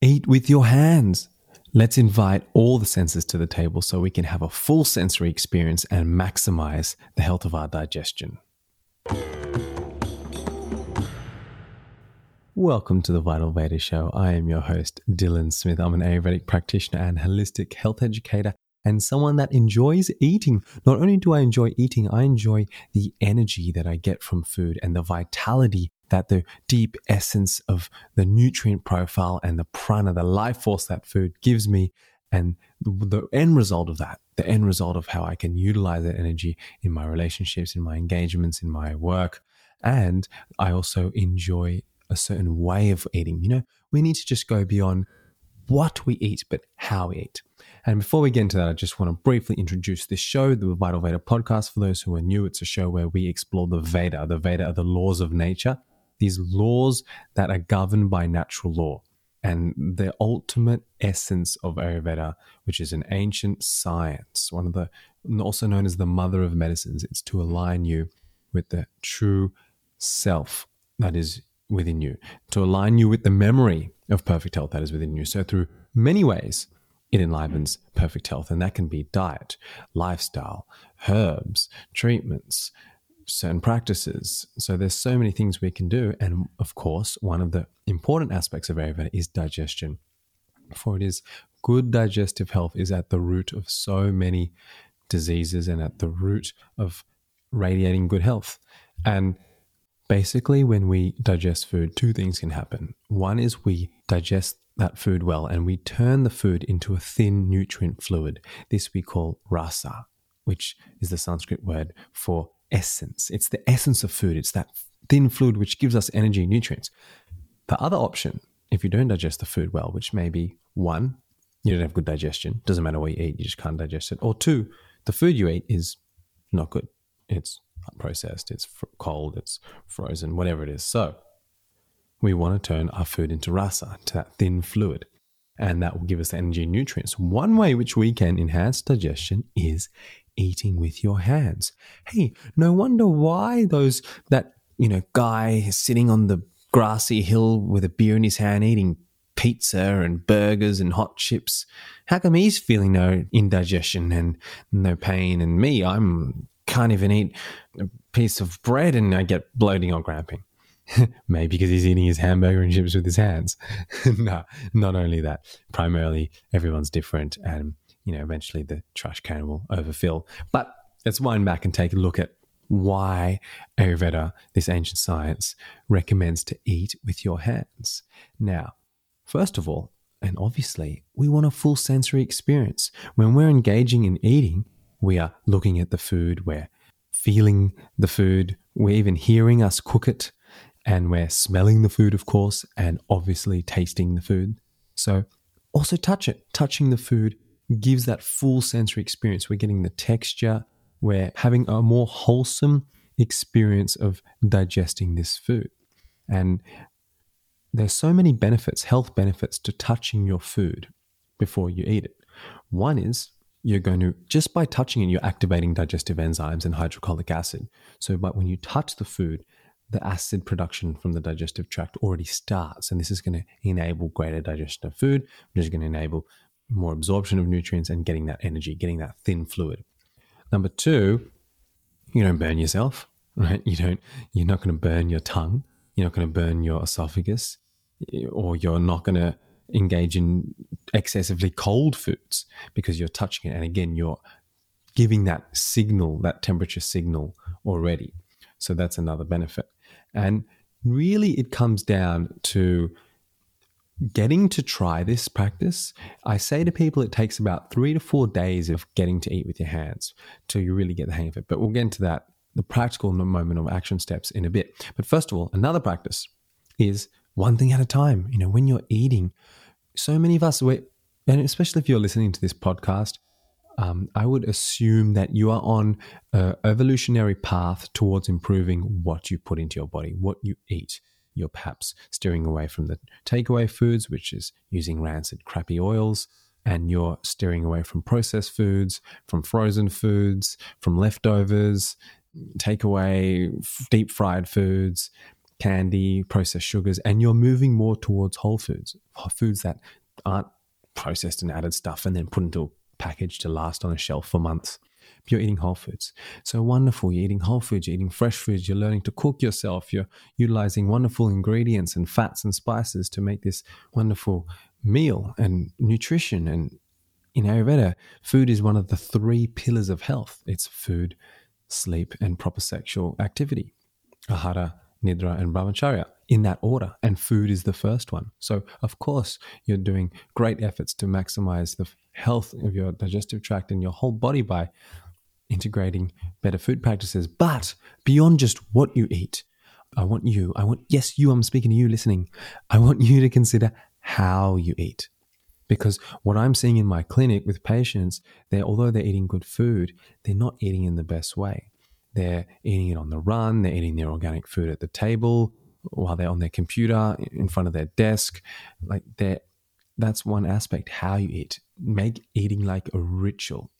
eat with your hands. Let's invite all the senses to the table so we can have a full sensory experience and maximize the health of our digestion. Welcome to the Vital Veda Show. I am your host, Dylan Smith. I'm an Ayurvedic practitioner and holistic health educator and someone that enjoys eating. Not only do I enjoy eating, I enjoy the energy that I get from food and the vitality that the deep essence of the nutrient profile and the prana, the life force that food gives me, and the end result of that, the end result of how I can utilize that energy in my relationships, in my engagements, in my work. And I also enjoy a certain way of eating. You know, we need to just go beyond what we eat, but how we eat. And before we get into that, I just want to briefly introduce this show, the Vital Veda podcast. For those who are new, it's a show where we explore the Veda. The Veda are the laws of nature, these laws that are governed by natural law. And the ultimate essence of Ayurveda, which is an ancient science, one of the also known as the mother of medicines, it's to align you with the true self that is within you, to align you with the memory of perfect health that is within you. So, through many ways, it enlivens perfect health, and that can be diet, lifestyle, herbs, treatments, certain practices. So there's so many things we can do. And of course, one of the important aspects of Ayurveda is digestion. For it is good digestive health is at the root of so many diseases and at the root of radiating good health. And basically, when we digest food, two things can happen. One is we digest that food well and we turn the food into a thin nutrient fluid. This we call rasa, which is the Sanskrit word for essence. It's the essence of food. It's that thin fluid which gives us energy and nutrients. The other option, if you don't digest the food well, which may be one, you don't have good digestion, doesn't matter what you eat, you just can't digest it. Or two, the food you eat is not good. It's processed, it's cold, it's frozen, whatever it is. So we want to turn our food into rasa, to that thin fluid, and that will give us the energy and nutrients. One way which we can enhance digestion is eating with your hands. Hey, no wonder why those that you know guy sitting on the grassy hill with a beer in his hand eating pizza and burgers and hot chips. How come he's feeling no indigestion and no pain, and me, I'm can't even eat a piece of bread and I get bloating or cramping. Maybe because he's eating his hamburger and chips with his hands. no, not only that. Primarily, everyone's different, and you know, eventually the trash can will overfill. But let's wind back and take a look at why Ayurveda, this ancient science, recommends to eat with your hands. Now, first of all, and obviously, we want a full sensory experience. When we're engaging in eating, we are looking at the food, we're feeling the food, we're even hearing us cook it, and we're smelling the food, of course, and obviously tasting the food. So, also touch it. Touching the food gives that full sensory experience. We're getting the texture, we're having a more wholesome experience of digesting this food. And there's so many benefits, health benefits to touching your food before you eat it. One is you're going to just by touching it, you're activating digestive enzymes and hydrochloric acid. So, but when you touch the food, the acid production from the digestive tract already starts, and this is going to enable greater digestion of food, which is going to enable more absorption of nutrients and getting that energy, getting that thin fluid. Number two, you don't burn yourself, right? You don't, you're not going to burn your tongue. You're not going to burn your esophagus, or you're not going to engage in excessively cold foods because you're touching it. And again, you're giving that signal, that temperature signal already. So that's another benefit. And really, it comes down to getting to try this practice, I say to people it takes about three to four days of getting to eat with your hands till you really get the hang of it. But we'll get into that, the practical moment of action steps in a bit. But first of all, another practice is one thing at a time. You know, when you're eating, so many of us, and especially if you're listening to this podcast, um, I would assume that you are on an evolutionary path towards improving what you put into your body, what you eat. You're perhaps steering away from the takeaway foods, which is using rancid, crappy oils, and you're steering away from processed foods, from frozen foods, from leftovers, takeaway, deep fried foods, candy, processed sugars, and you're moving more towards whole foods, foods that aren't processed and added stuff and then put into a package to last on a shelf for months. You're eating whole foods. So wonderful. You're eating whole foods, you're eating fresh foods, you're learning to cook yourself, you're utilizing wonderful ingredients and fats and spices to make this wonderful meal and nutrition. And in Ayurveda, food is one of the three pillars of health it's food, sleep, and proper sexual activity. Ahara, Nidra, and Brahmacharya in that order. And food is the first one. So, of course, you're doing great efforts to maximize the health of your digestive tract and your whole body by integrating better food practices. But beyond just what you eat, I want you, I want, yes, you, I'm speaking to you listening. I want you to consider how you eat. Because what I'm seeing in my clinic with patients, they although they're eating good food, they're not eating in the best way. They're eating it on the run, they're eating their organic food at the table while they're on their computer in front of their desk. Like they're that's one aspect how you eat. Make eating like a ritual.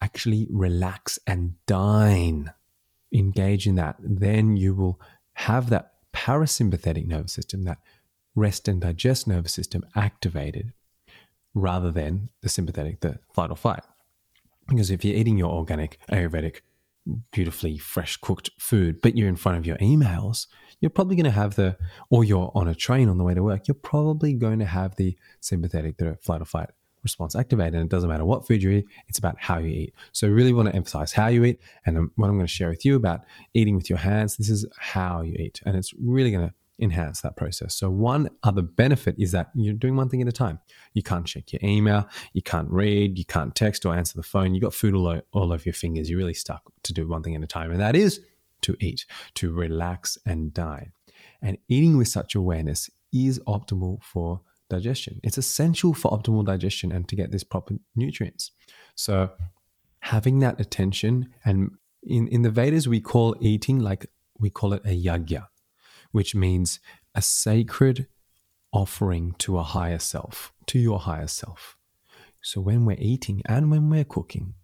Actually relax and dine. Engage in that. Then you will have that parasympathetic nervous system, that rest and digest nervous system activated rather than the sympathetic, the fight or flight. Because if you're eating your organic, Ayurvedic, beautifully fresh cooked food, but you're in front of your emails, you're probably going to have the, or you're on a train on the way to work, you're probably going to have the sympathetic, the flight or fight response activated. And it doesn't matter what food you eat, it's about how you eat. So, I really want to emphasize how you eat. And um, what I'm going to share with you about eating with your hands, this is how you eat. And it's really going to enhance that process. So, one other benefit is that you're doing one thing at a time. You can't check your email, you can't read, you can't text or answer the phone. You got food all, all over your fingers. You're really stuck to do one thing at a time, and that is to eat, to relax and dine. And eating with such awareness is optimal for digestion. It's essential for optimal digestion and to get this proper nutrients. So, having that attention, and in, in the Vedas, we call eating like we call it a yagya which means a sacred offering to a higher self, to your higher self. So when we're eating and when we're cooking,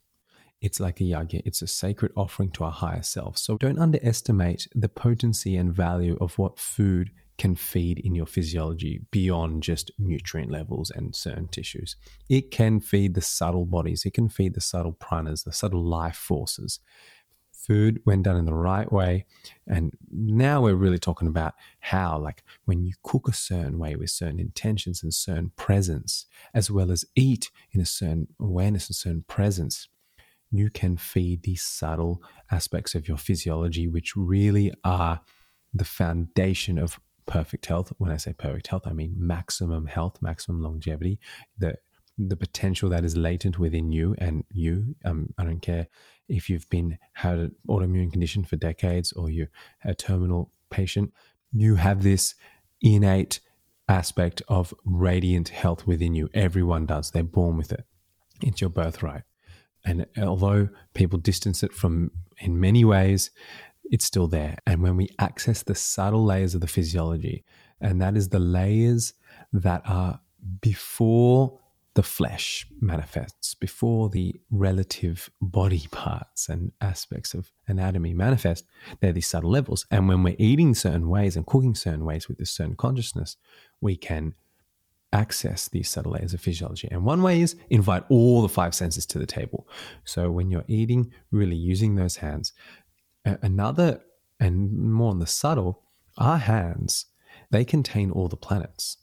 it's like a yagya, it's a sacred offering to our higher self. So don't underestimate the potency and value of what food can feed in your physiology beyond just nutrient levels and certain tissues. It can feed the subtle bodies, it can feed the subtle pranas, the subtle life forces food when done in the right way. And now we're really talking about how, like, when you cook a certain way with certain intentions and certain presence, as well as eat in a certain awareness and certain presence, you can feed these subtle aspects of your physiology, which really are the foundation of perfect health. When I say perfect health, I mean maximum health, maximum longevity, the the potential that is latent within you and you. Um, I don't care if you've been had an autoimmune condition for decades or you're a terminal patient, you have this innate aspect of radiant health within you. Everyone does. They're born with it. It's your birthright. And although people distance it from in many ways, it's still there. And when we access the subtle layers of the physiology, and that is the layers that are before the flesh manifests, before the relative body parts and aspects of anatomy manifest, they're these subtle levels. And when we're eating certain ways and cooking certain ways with this certain consciousness, we can access these subtle layers of physiology. And one way is invite all the five senses to the table. So when you're eating, really using those hands. Another, and more on the subtle, our hands, they contain all the planets.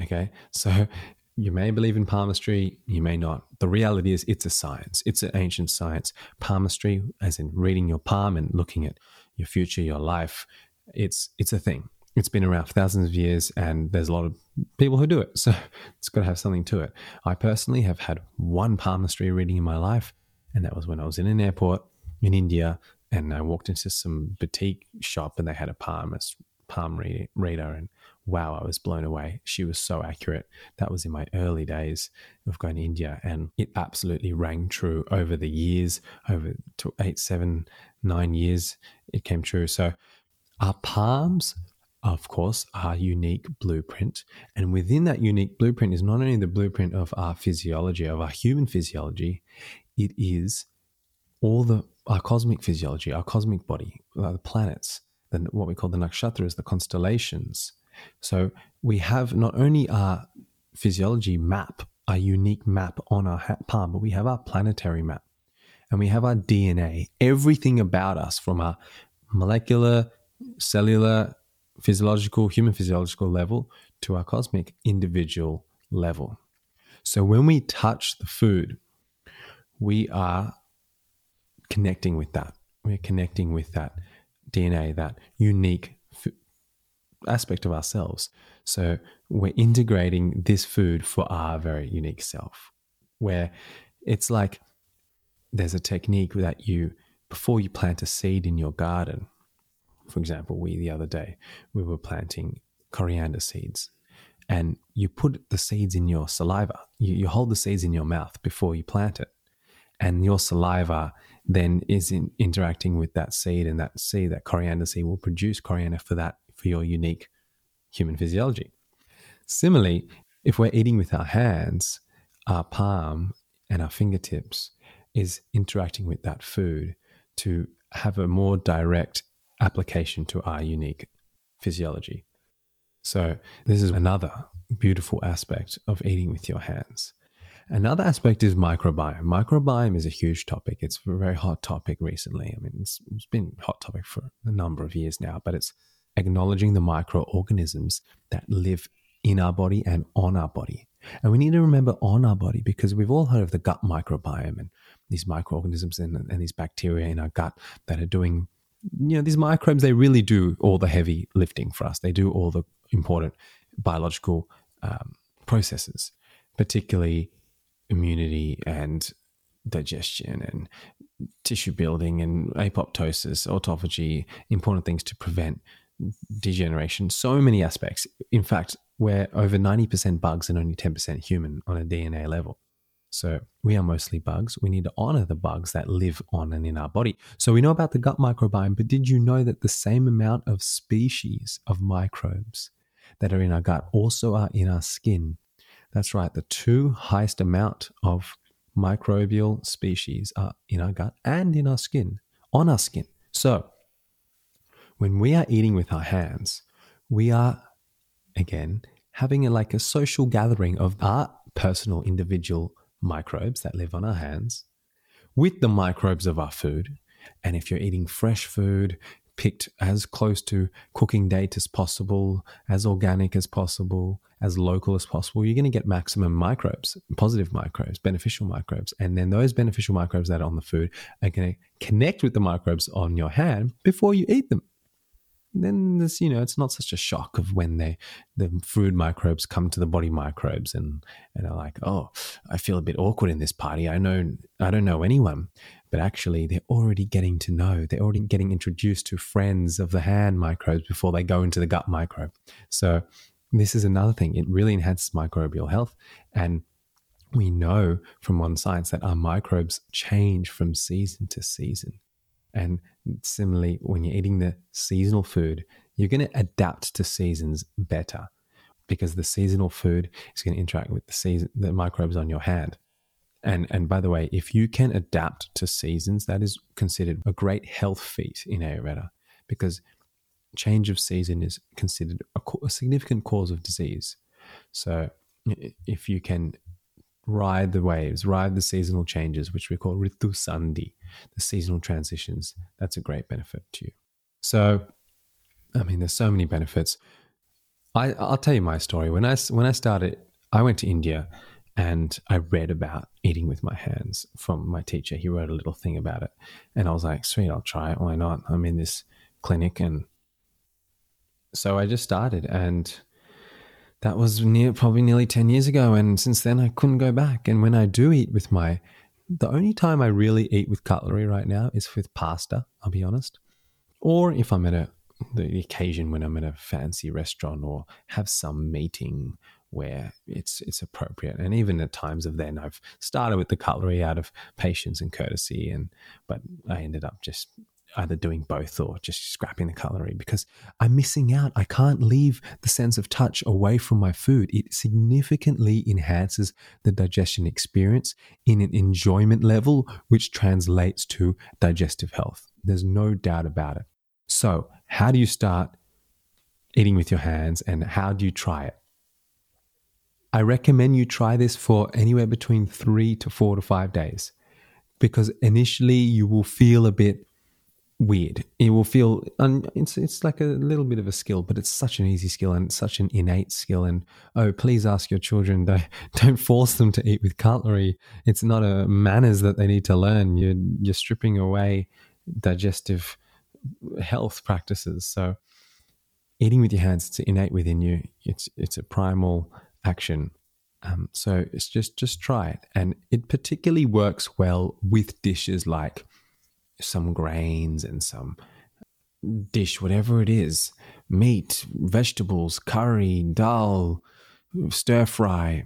Okay. So you may believe in palmistry, you may not. The reality is, it's a science. It's an ancient science. Palmistry, as in reading your palm and looking at your future, your life, it's it's a thing. It's been around for thousands of years, and there's a lot of people who do it. So it's got to have something to it. I personally have had one palmistry reading in my life, and that was when I was in an airport in India, and I walked into some boutique shop, and they had a palmist palm reader, and wow, I was blown away. She was so accurate. That was in my early days of going to India, and it absolutely rang true over the years, over eight, seven, nine years, it came true. So, our palms, of course, are unique blueprint, and within that unique blueprint is not only the blueprint of our physiology, of our human physiology, it is all the our cosmic physiology, our cosmic body, the planets the, what we call the nakshatras, the constellations. So we have not only our physiology map, our unique map on our palm, but we have our planetary map and we have our DNA, everything about us from our molecular, cellular, physiological, human physiological level to our cosmic individual level. So when we touch the food, we are connecting with that. We're connecting with that DNA, that unique aspect of ourselves. So we're integrating this food for our very unique self, where it's like there's a technique that you, before you plant a seed in your garden, for example, we the other day, we were planting coriander seeds and you put the seeds in your saliva. You, you hold the seeds in your mouth before you plant it. And your saliva then is in, interacting with that seed, and that seed, that coriander seed, will produce coriander for that, for your unique human physiology. Similarly, if we're eating with our hands, our palm and our fingertips is interacting with that food to have a more direct application to our unique physiology. So, this is another beautiful aspect of eating with your hands. Another aspect is microbiome. Microbiome is a huge topic. It's a very hot topic recently. I mean, it's, it's been a hot topic for a number of years now, but it's acknowledging the microorganisms that live in our body and on our body. And we need to remember on our body because we've all heard of the gut microbiome and these microorganisms and, and these bacteria in our gut that are doing, you know, these microbes, they really do all the heavy lifting for us. They do all the important biological um, processes, particularly immunity and digestion and tissue building and apoptosis, autophagy, important things to prevent degeneration. So many aspects. In fact, we're over 90% bugs and only 10% human on a DNA level. So we are mostly bugs. We need to honor the bugs that live on and in our body. So we know about the gut microbiome, but did you know that the same amount of species of microbes that are in our gut also are in our skin? That's right. The two highest amount of microbial species are in our gut and in our skin, on our skin. So when we are eating with our hands, we are again having a, like a social gathering of our personal individual microbes that live on our hands with the microbes of our food. And if you're eating fresh food, picked as close to cooking date as possible, as organic as possible, as local as possible, you're going to get maximum microbes, positive microbes, beneficial microbes. And then those beneficial microbes that are on the food are going to connect with the microbes on your hand before you eat them then you know it's not such a shock of when they the food microbes come to the body microbes and and are like oh I feel a bit awkward in this party. I know I don't know anyone. But actually they're already getting to know. They're already getting introduced to friends of the hand microbes before they go into the gut microbe. So this is another thing. It really enhances microbial health. And we know from one science that our microbes change from season to season and similarly, when you're eating the seasonal food, you're going to adapt to seasons better because the seasonal food is going to interact with the season, the microbes on your hand. And and by the way, if you can adapt to seasons, that is considered a great health feat in Ayurveda because change of season is considered a, a significant cause of disease. So if you can ride the waves, ride the seasonal changes, which we call ritu sandhi, the seasonal transitions. That's a great benefit to you. So, I mean, there's so many benefits. I, I'll tell you my story. When I when I started, I went to India and I read about eating with my hands from my teacher. He wrote a little thing about it, and I was like, "Sweet, I'll try it. Why not?" I'm in this clinic, and so I just started, and that was near probably nearly 10 years ago and since then i couldn't go back. And when i do eat with my the only time i really eat with cutlery right now is with pasta i'll be honest. Or if i'm at a the occasion when i'm at a fancy restaurant or have some meeting where it's it's appropriate. And even at times of then i've started with the cutlery out of patience and courtesy and but i ended up just either doing both or just scrapping the cutlery because I'm missing out. I can't leave the sense of touch away from my food. It significantly enhances the digestion experience in an enjoyment level, which translates to digestive health. There's no doubt about it. So, how do you start eating with your hands and how do you try it? I recommend you try this for anywhere between three to four to five days because initially you will feel a bit weird. It will feel, and it's, it's like a little bit of a skill, but it's such an easy skill and such an innate skill. And oh, please ask your children, don't, don't force them to eat with cutlery. It's not a manners that they need to learn. You're, you're stripping away digestive health practices. So eating with your hands, it's innate within you. It's, it's a primal action. Um, so it's just just try it, and it particularly works well with dishes like some grains and some dish, whatever it is, meat, vegetables, curry, dal, stir fry.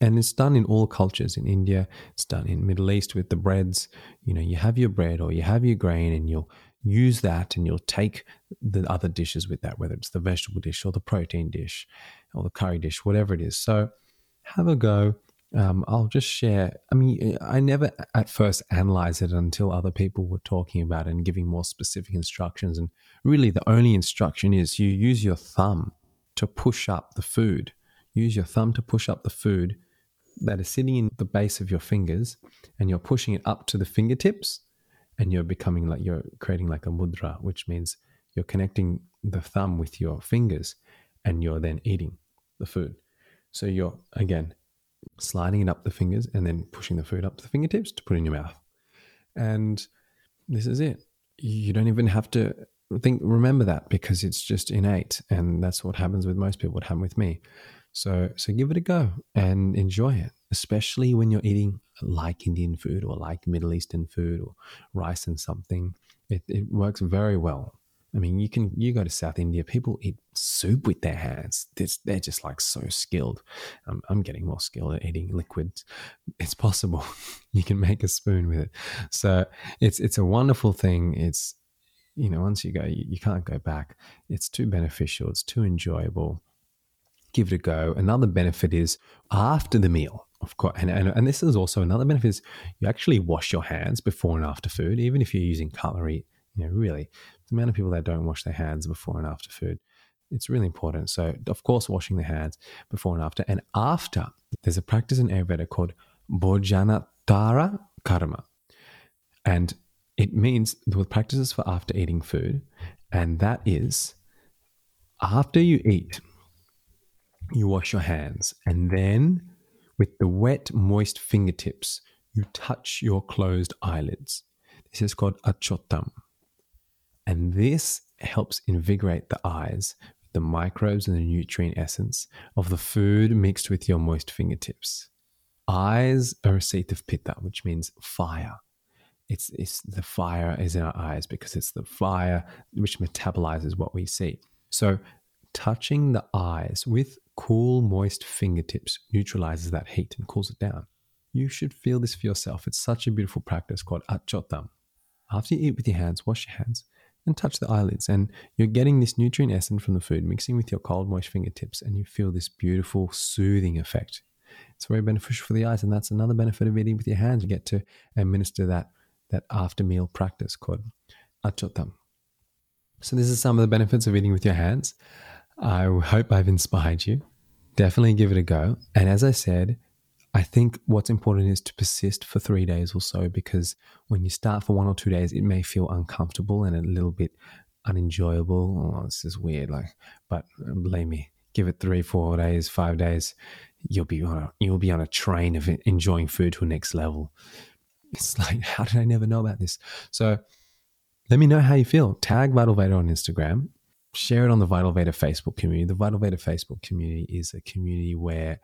And it's done in all cultures. In India, it's done in Middle East with the breads. You know, you have your bread or you have your grain, and you'll use that, and you'll take the other dishes with that, whether it's the vegetable dish or the protein dish, or the curry dish, whatever it is. So have a go. Um, I'll just share. I mean, I never at first analyzed it until other people were talking about it and giving more specific instructions. And really, the only instruction is you use your thumb to push up the food. Use your thumb to push up the food that is sitting in the base of your fingers, and you're pushing it up to the fingertips, and you're becoming like you're creating like a mudra, which means you're connecting the thumb with your fingers and you're then eating the food. So you're again sliding it up the fingers and then pushing the food up the fingertips to put in your mouth. And this is it. You don't even have to think remember that because it's just innate and that's what happens with most people, what happened with me. So so give it a go and enjoy it, especially when you're eating like Indian food or like Middle Eastern food or rice and something. It, it works very well I mean, you can you go to South India, people eat soup with their hands. They're, they're just like so skilled. I'm getting more skilled at eating liquids. It's possible. you can make a spoon with it. So it's it's a wonderful thing. It's you know once you go, you, you can't go back. It's too beneficial. It's too enjoyable. Give it a go. Another benefit is after the meal. Of course, and, and, and this is also another benefit is you actually wash your hands before and after food, even if you're using cutlery you know, really, the amount of people that don't wash their hands before and after food, it's really important. So, of course, washing the hands before and after. And after, there's a practice in Ayurveda called Bhojanantara Karma. And it means the practices for after eating food. And that is after you eat, you wash your hands. And then with the wet, moist fingertips, you touch your closed eyelids. This is called achotam. And this helps invigorate the eyes, with the microbes and the nutrient essence of the food mixed with your moist fingertips. Eyes are a seat of pitta, which means fire. It's, it's the fire is in our eyes because it's the fire which metabolizes what we see. So, touching the eyes with cool, moist fingertips neutralizes that heat and cools it down. You should feel this for yourself. It's such a beautiful practice called achotam. After you eat with your hands, wash your hands and touch the eyelids. And you're getting this nutrient essence from the food mixing with your cold, moist fingertips, and you feel this beautiful, soothing effect. It's very beneficial for the eyes, and that's another benefit of eating with your hands. You get to administer that that after meal practice called achotam. So this is some of the benefits of eating with your hands. I hope I've inspired you. Definitely give it a go. And as I said, I think what's important is to persist for three days or so because when you start for one or two days, it may feel uncomfortable and a little bit unenjoyable. Oh, this is weird. Like, but um, believe me, give it three, four days, five days, you'll be on a, you'll be on a train of enjoying food to a next level. It's like, how did I never know about this? So let me know how you feel. Tag Vital Veda on Instagram share it on the Vital Veda Facebook community. The Vital Veda Facebook community is a community where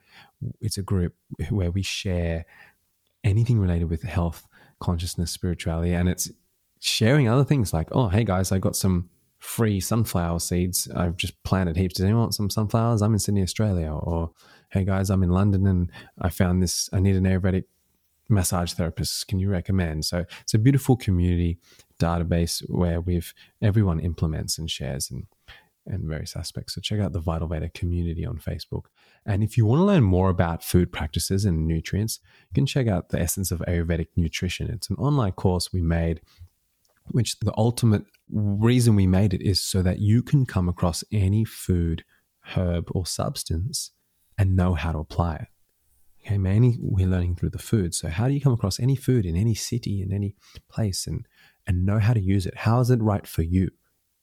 it's a group where we share anything related with health, consciousness, spirituality, and it's sharing other things like, oh, hey guys, I got some free sunflower seeds. I've just planted heaps. Does anyone want some sunflowers? I'm in Sydney, Australia. Or hey guys, I'm in London and I found this. I need an Ayurvedic massage therapist. Can you recommend? So it's a beautiful community database where we've everyone implements and shares and and various aspects. So check out the Vital Veda community on Facebook. And if you want to learn more about food practices and nutrients, you can check out the Essence of Ayurvedic Nutrition. It's an online course we made, which the ultimate reason we made it is so that you can come across any food, herb, or substance and know how to apply it. Okay, mainly we're learning through the food. So how do you come across any food in any city, in any place, and and know how to use it? How is it right for you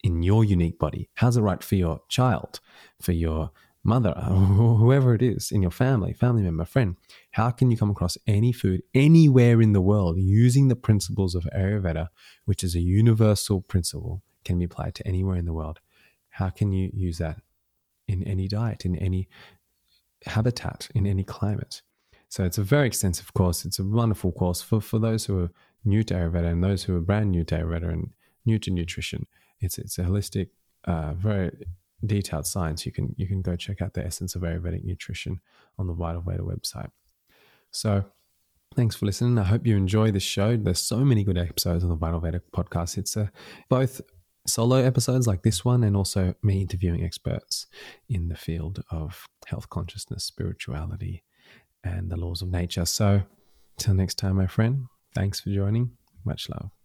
in your unique body? How's it right for your child, for your mother, whoever it is in your family, family member, friend? How can you come across any food anywhere in the world using the principles of Ayurveda, which is a universal principle, can be applied to anywhere in the world? How can you use that in any diet, in any habitat, in any climate? So it's a very extensive course. It's a wonderful course for, for those who are new to Ayurveda and those who are brand new to Ayurveda and new to nutrition. It's it's a holistic, uh, very detailed science. You can you can go check out the essence of Ayurvedic nutrition on the Vital Veda website. So thanks for listening. I hope you enjoy this show. There's so many good episodes on the Vital Veda podcast. It's a, uh, both solo episodes like this one and also me interviewing experts in the field of health consciousness, spirituality, and the laws of nature. So, till next time, my friend, thanks for joining. Much love.